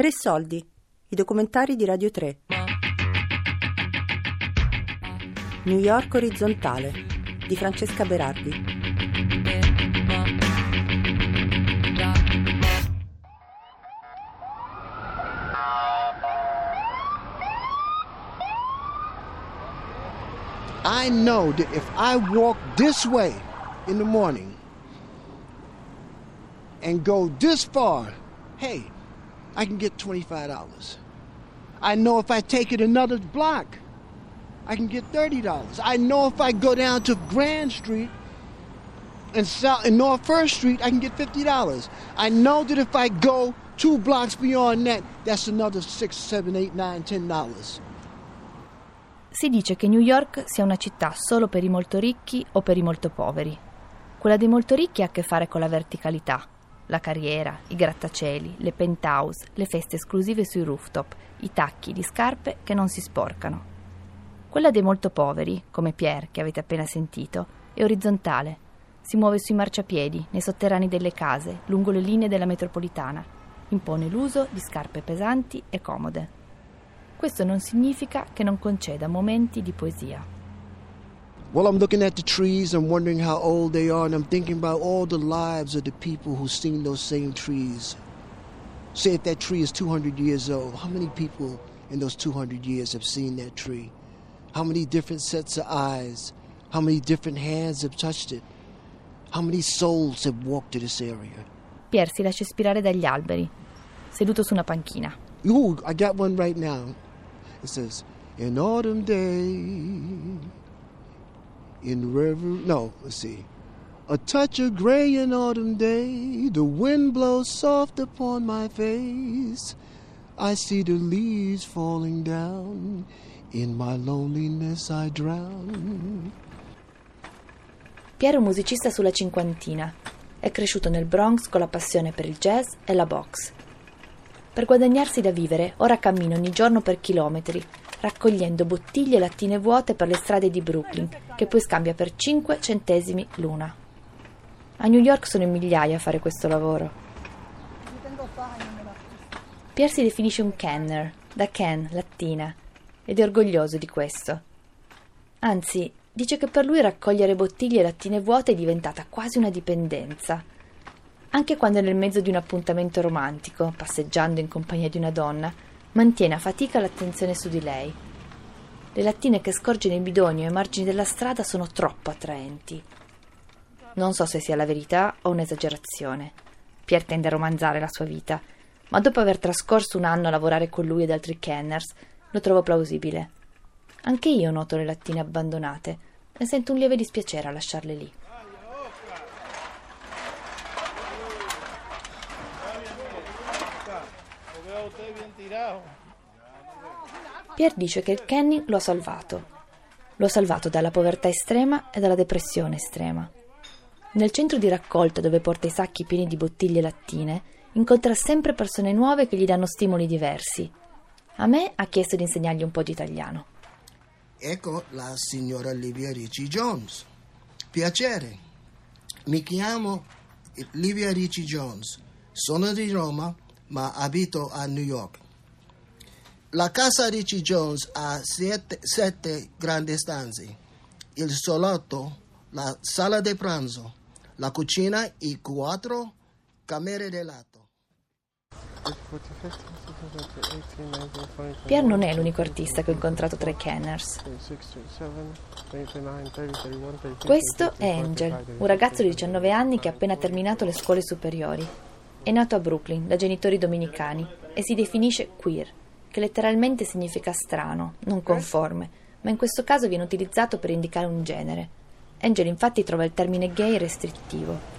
Tre soldi, i documentari di Radio 3. New York orizzontale di Francesca Berardi. I know that if I walk this way in the morning and go this far, hey, I can get $25. I know if I take it another block, I can get $30. I know if I go down to Grand Street and South and North First Street, I can get $50. I know that if I go two blocks beyond that, that's another six, seven, eight, nine, ten dollars. Si dice che New York sia una città solo per i molto ricchi o per i molto poveri. Quella dei molto ricchi ha a che fare con la verticalità, la carriera, i grattacieli, le penthouse, le feste esclusive sui rooftop, i tacchi di scarpe che non si sporcano. Quella dei molto poveri, come Pierre che avete appena sentito, è orizzontale. Si muove sui marciapiedi, nei sotterranei delle case, lungo le linee della metropolitana. Impone l'uso di scarpe pesanti e comode. Questo non significa che non conceda momenti di poesia. Well, I'm looking at the trees, I'm wondering how old they are, and I'm thinking about all the lives of the people who've seen those same trees. Say if that tree is 200 years old, how many people in those 200 years have seen that tree? How many different sets of eyes? How many different hands have touched it? How many souls have walked to this area? Pierre si lascia ispirare dagli alberi, seduto su una panchina. Ooh, I got one right now. It says, "In autumn day, in river." No, let's see. A touch of gray in autumn day, the wind blows soft upon my face. I see the leaves falling down. In my loneliness I drown. Pierre è un musicista sulla cinquantina. È cresciuto nel Bronx con la passione per il jazz e la box. Per guadagnarsi da vivere, ora cammina ogni giorno per chilometri, raccogliendo bottiglie e lattine vuote per le strade di Brooklyn, che poi scambia per 5 centesimi l'una. A New York sono in migliaia a fare questo lavoro. Pierre si definisce un canner, da can, lattina, ed è orgoglioso di questo. Anzi, dice che per lui raccogliere bottiglie e lattine vuote è diventata quasi una dipendenza anche quando è nel mezzo di un appuntamento romantico, passeggiando in compagnia di una donna, mantiene a fatica l'attenzione su di lei. Le lattine che scorge nei bidoni o ai margini della strada sono troppo attraenti. Non so se sia la verità o un'esagerazione. Pierre tende a romanzare la sua vita, ma dopo aver trascorso un anno a lavorare con lui ed altri kenners, lo trovo plausibile. Anche io noto le lattine abbandonate e sento un lieve dispiacere a lasciarle lì. Pierre dice che il Kenny lo ha salvato. Lo ha salvato dalla povertà estrema e dalla depressione estrema. Nel centro di raccolta dove porta i sacchi pieni di bottiglie lattine, incontra sempre persone nuove che gli danno stimoli diversi. A me ha chiesto di insegnargli un po' di italiano. Ecco la signora Livia Ricci Jones. Piacere. Mi chiamo Livia Ricci Jones. Sono di Roma, ma abito a New York. La casa Ricci Jones ha sette, sette grandi stanze, il salotto, la sala di pranzo, la cucina e quattro camere da letto. Pierre non è l'unico artista che ho incontrato tra i Kenners. Questo è Angel, un ragazzo di 19 anni che ha appena terminato le scuole superiori. È nato a Brooklyn da genitori dominicani e si definisce queer che letteralmente significa strano, non conforme, ma in questo caso viene utilizzato per indicare un genere. Angel infatti trova il termine gay restrittivo.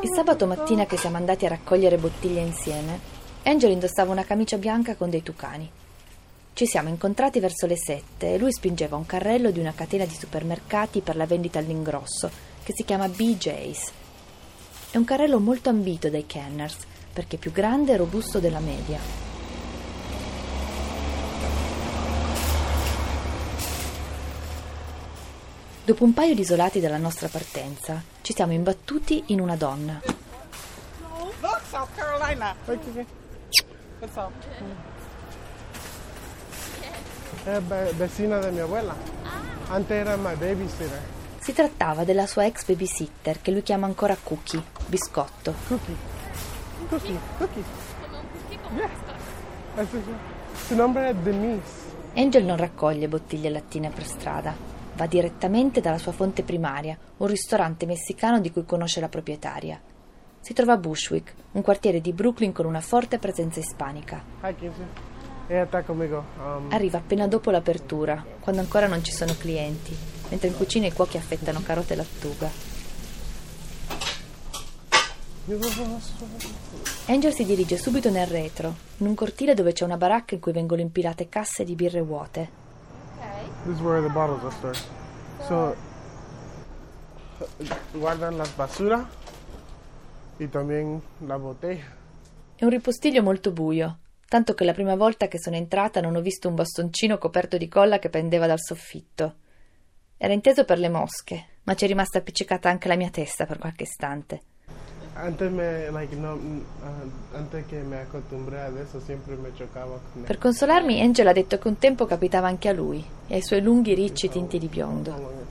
Il sabato mattina che siamo andati a raccogliere bottiglie insieme, Angel indossava una camicia bianca con dei tucani. Ci siamo incontrati verso le sette e lui spingeva un carrello di una catena di supermercati per la vendita all'ingrosso che si chiama BJ's. È un carrello molto ambito dai Kenners perché è più grande e robusto della media. Dopo un paio di isolati dalla nostra partenza, ci siamo imbattuti in una donna. Look, South Carolina. What's up? È be- vecina di mia abuela. Antes era my babysitter. Si trattava della sua ex babysitter, che lui chiama ancora Cookie, biscotto. Cookie. Cookie. Cookie. Yeah. Ese es su- Su nombre è Denise. Angel non raccoglie bottiglie e lattine per strada. Va direttamente dalla sua fonte primaria, un ristorante messicano di cui conosce la proprietaria. Si trova a Bushwick, un quartiere di Brooklyn con una forte presenza ispanica. Hi. Um, Arriva appena dopo l'apertura, quando ancora non ci sono clienti, mentre in cucina i cuochi affettano carote e lattuga. Angel si dirige subito nel retro, in un cortile dove c'è una baracca in cui vengono impilate casse di birre vuote. So, guardan las basura y también la botella. È un ripostiglio molto buio, tanto che la prima volta che sono entrata non ho visto un bastoncino coperto di colla che pendeva dal soffitto. Era inteso per le mosche, ma ci è rimasta appiccicata anche la mia testa per qualche istante. Antes me, like, no, mm, ah, antes con Per consolarmi, Angel ha detto che un tempo capitava anche a lui e ai suoi lunghi ricci tinti di biondo.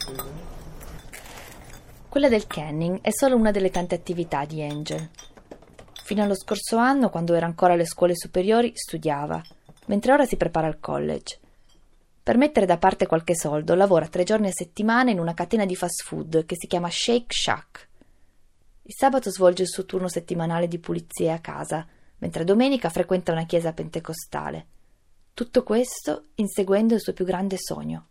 Quella del canning è solo una delle tante attività di Angel. Fino allo scorso anno, quando era ancora alle scuole superiori, studiava, mentre ora si prepara al college. Per mettere da parte qualche soldo, lavora tre giorni a settimana in una catena di fast food che si chiama Shake Shack. Il sabato svolge il suo turno settimanale di pulizie a casa, mentre domenica frequenta una chiesa pentecostale. Tutto questo inseguendo il suo più grande sogno: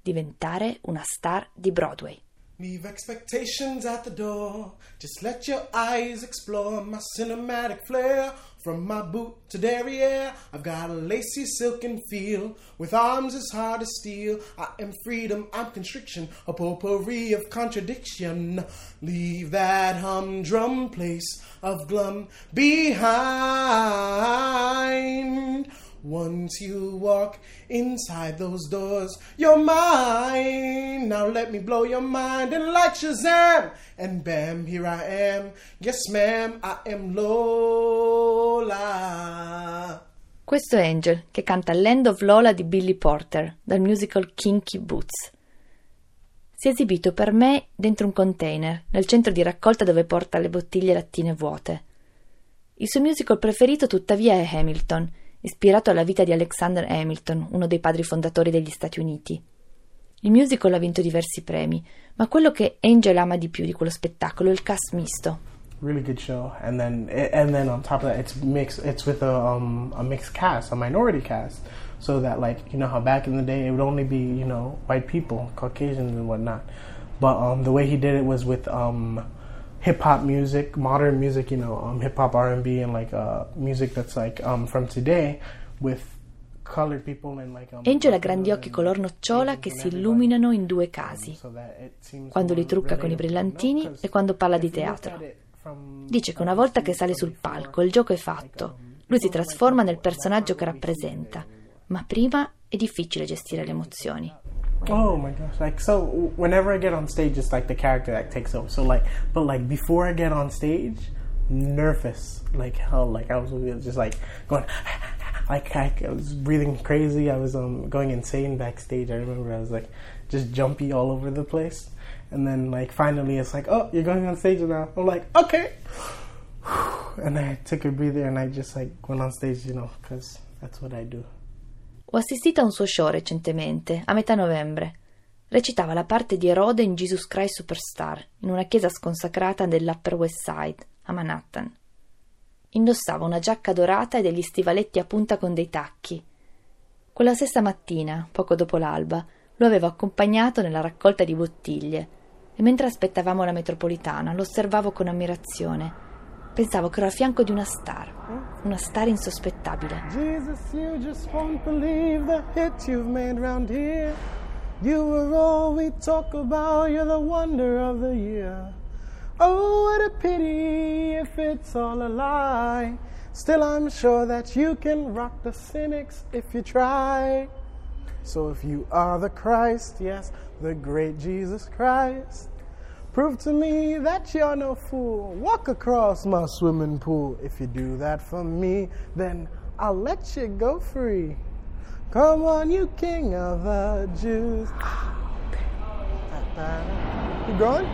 diventare una star di Broadway. Leave expectations at the door. Just let your eyes explore my cinematic flair. From my boot to derriere, I've got a lacy silken feel. With arms as hard as steel, I am freedom, I'm constriction, a potpourri of contradiction. Leave that humdrum place of glum behind. Once you walk inside those doors, you're mine. Now let me blow your mind and like Shazam. And bam, here I am. Yes, ma'am, I am Lola. Questo è Angel, che canta Land of Lola di Billy Porter, dal musical Kinky Boots. Si è esibito per me dentro un container, nel centro di raccolta dove porta le bottiglie lattine vuote. Il suo musical preferito, tuttavia, è Hamilton, ispirato alla vita di Alexander Hamilton, uno dei padri fondatori degli Stati Uniti. Il musical ha vinto diversi premi, ma quello che Angel ama di più di quello spettacolo è il cast misto. Really good show, and then and then on top of that, it's mixed. It's with a um, a mixed cast, a minority cast, so that like you know how back in the day it would only be you know white people, Caucasians and whatnot, but um, the way he did it was with um, hip hop music, modern music, you know, um, hip hop R and B, and like uh, music that's like um, from today, with colored people and like. Um, Angel ha grandi occhi color nocciola che si illuminano in due casi, seems quando li trucca con i brillantini e quando parla di teatro. Dice che una volta che sale sul palco il gioco è fatto, lui si trasforma nel personaggio che rappresenta, ma prima è difficile gestire le emozioni. Oh my gosh! Like so, whenever I get on stage, it's like the character that takes over. So like, but like before I get on stage, nervous like hell. Like I was just like going, like I, I was breathing crazy. I was um going insane backstage. I remember I was like just jumpy all over the place. And then like finally, it's like, oh, you're going on stage now. I'm like, okay. And I took a breather and I just like went on stage, you know, because that's what I do. Ho assistito a un suo show recentemente, a metà novembre. Recitava la parte di Erode in Jesus Christ Superstar, in una chiesa sconsacrata dell'Upper West Side, a Manhattan. Indossava una giacca dorata e degli stivaletti a punta con dei tacchi. Quella stessa mattina, poco dopo l'alba, lo avevo accompagnato nella raccolta di bottiglie e mentre aspettavamo la metropolitana lo osservavo con ammirazione. Pensavo che ero a fianco di una star, una star insospettabile. Jesus, you just won't believe the hit you've made round here. You were all we talk about, you're the wonder of the year. Oh, what a pity if it's all a lie. Still, I'm sure that you can rock the cynics if you try. So if you are the Christ, yes, the great Jesus Christ, prove to me that you're no fool. Walk across my swimming pool. If you do that for me, then I'll let you go free. Come on, you king of the Jews. You going?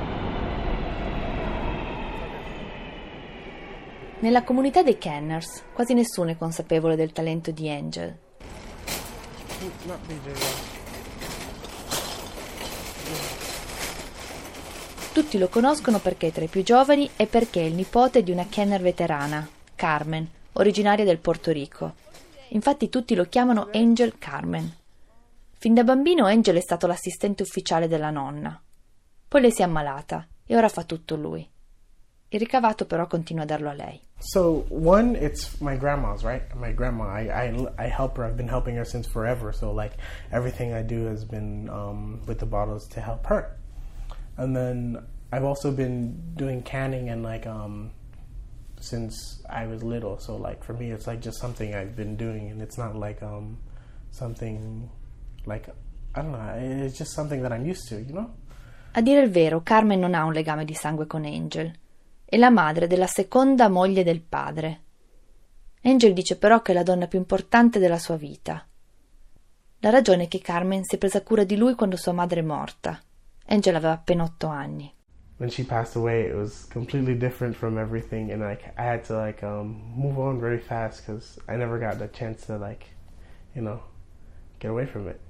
Nella comunità dei Kenners quasi nessuno è consapevole del talento di Angel. Not BJ. Tutti lo conoscono perché è tra i più giovani e perché è il nipote di una Kenner veterana, Carmen, originaria del Porto Rico. Infatti tutti lo chiamano Angel Carmen. Fin da bambino Angel è stato l'assistente ufficiale della nonna. Poi lei si è ammalata e ora fa tutto lui. Il ricavato però continua a darlo a lei. So one, it's my grandma's, right? My grandma, I, I, I help her. I've been helping her since forever. So like everything I do has been um, with the bottles to help her. And then I've also been doing canning and like um, since I was little. So like for me, it's like just something I've been doing, and it's not like um, something like I don't know. It's just something that I'm used to, you know. A dire il vero, Carmen non ha un legame di sangue con Angel. È la madre della seconda moglie del padre. Angel dice però che è la donna più importante della sua vita. La ragione è che Carmen si è presa cura di lui quando sua madre è morta. Angel aveva appena otto anni. when she passed away, it was completely different from everything, and like I had to like um, move on very fast because I never got the chance to like, you know, get away from it.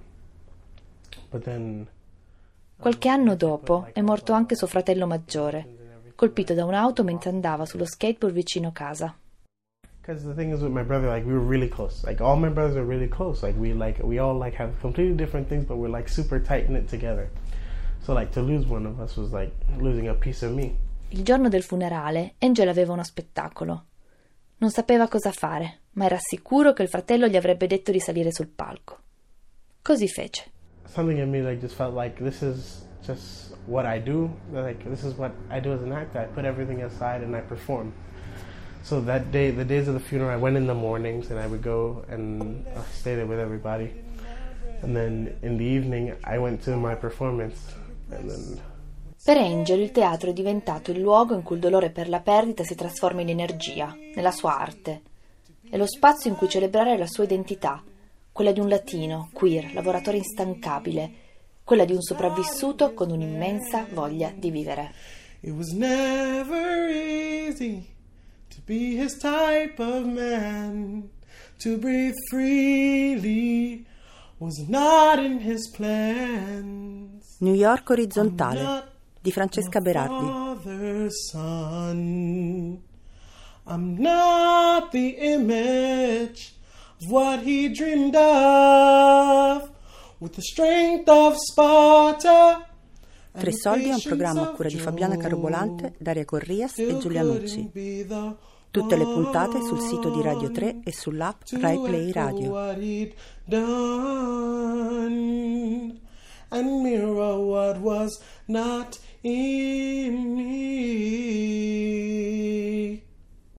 But then, Qualche anno dopo è morto anche suo fratello maggiore, colpito da un'auto mentre andava sullo skateboard vicino casa. because the thing is with my brother, like we were really close. Like all my brothers are really close. Like we like we all like have completely different things, but we're like super tight knit together. So like to lose one of us was like losing a piece of me. Il giorno del funerale, Angel aveva uno spettacolo. Non sapeva cosa fare, ma era sicuro che il fratello gli avrebbe detto di salire sul palco. Così fece. something in me like just felt like this is just what I do. Like this is what I do as an actor. I put everything aside and I perform. So that day, the days of the funeral, I went in the mornings and I would go and uh, stay there with everybody. And then in the evening, I went to my performance. Per Angel il teatro è diventato il luogo in cui il dolore per la perdita si trasforma in energia, nella sua arte. È lo spazio in cui celebrare la sua identità, quella di un latino, queer, lavoratore instancabile, quella di un sopravvissuto con un'immensa voglia di vivere. It was never easy to be his type of man. To breathe freely was not in his plans. New York orizzontale di Francesca Berardi. I'm not the image of what he dreamed of. With the strength of Sparta. Tre soldi è un programma a cura di Fabiana. Carobolante, Daria Corrias e Giulia the Tutte le puntate sul sito di Radio one 3 e sull'app Rai Play Radio. and mirror what was not in me.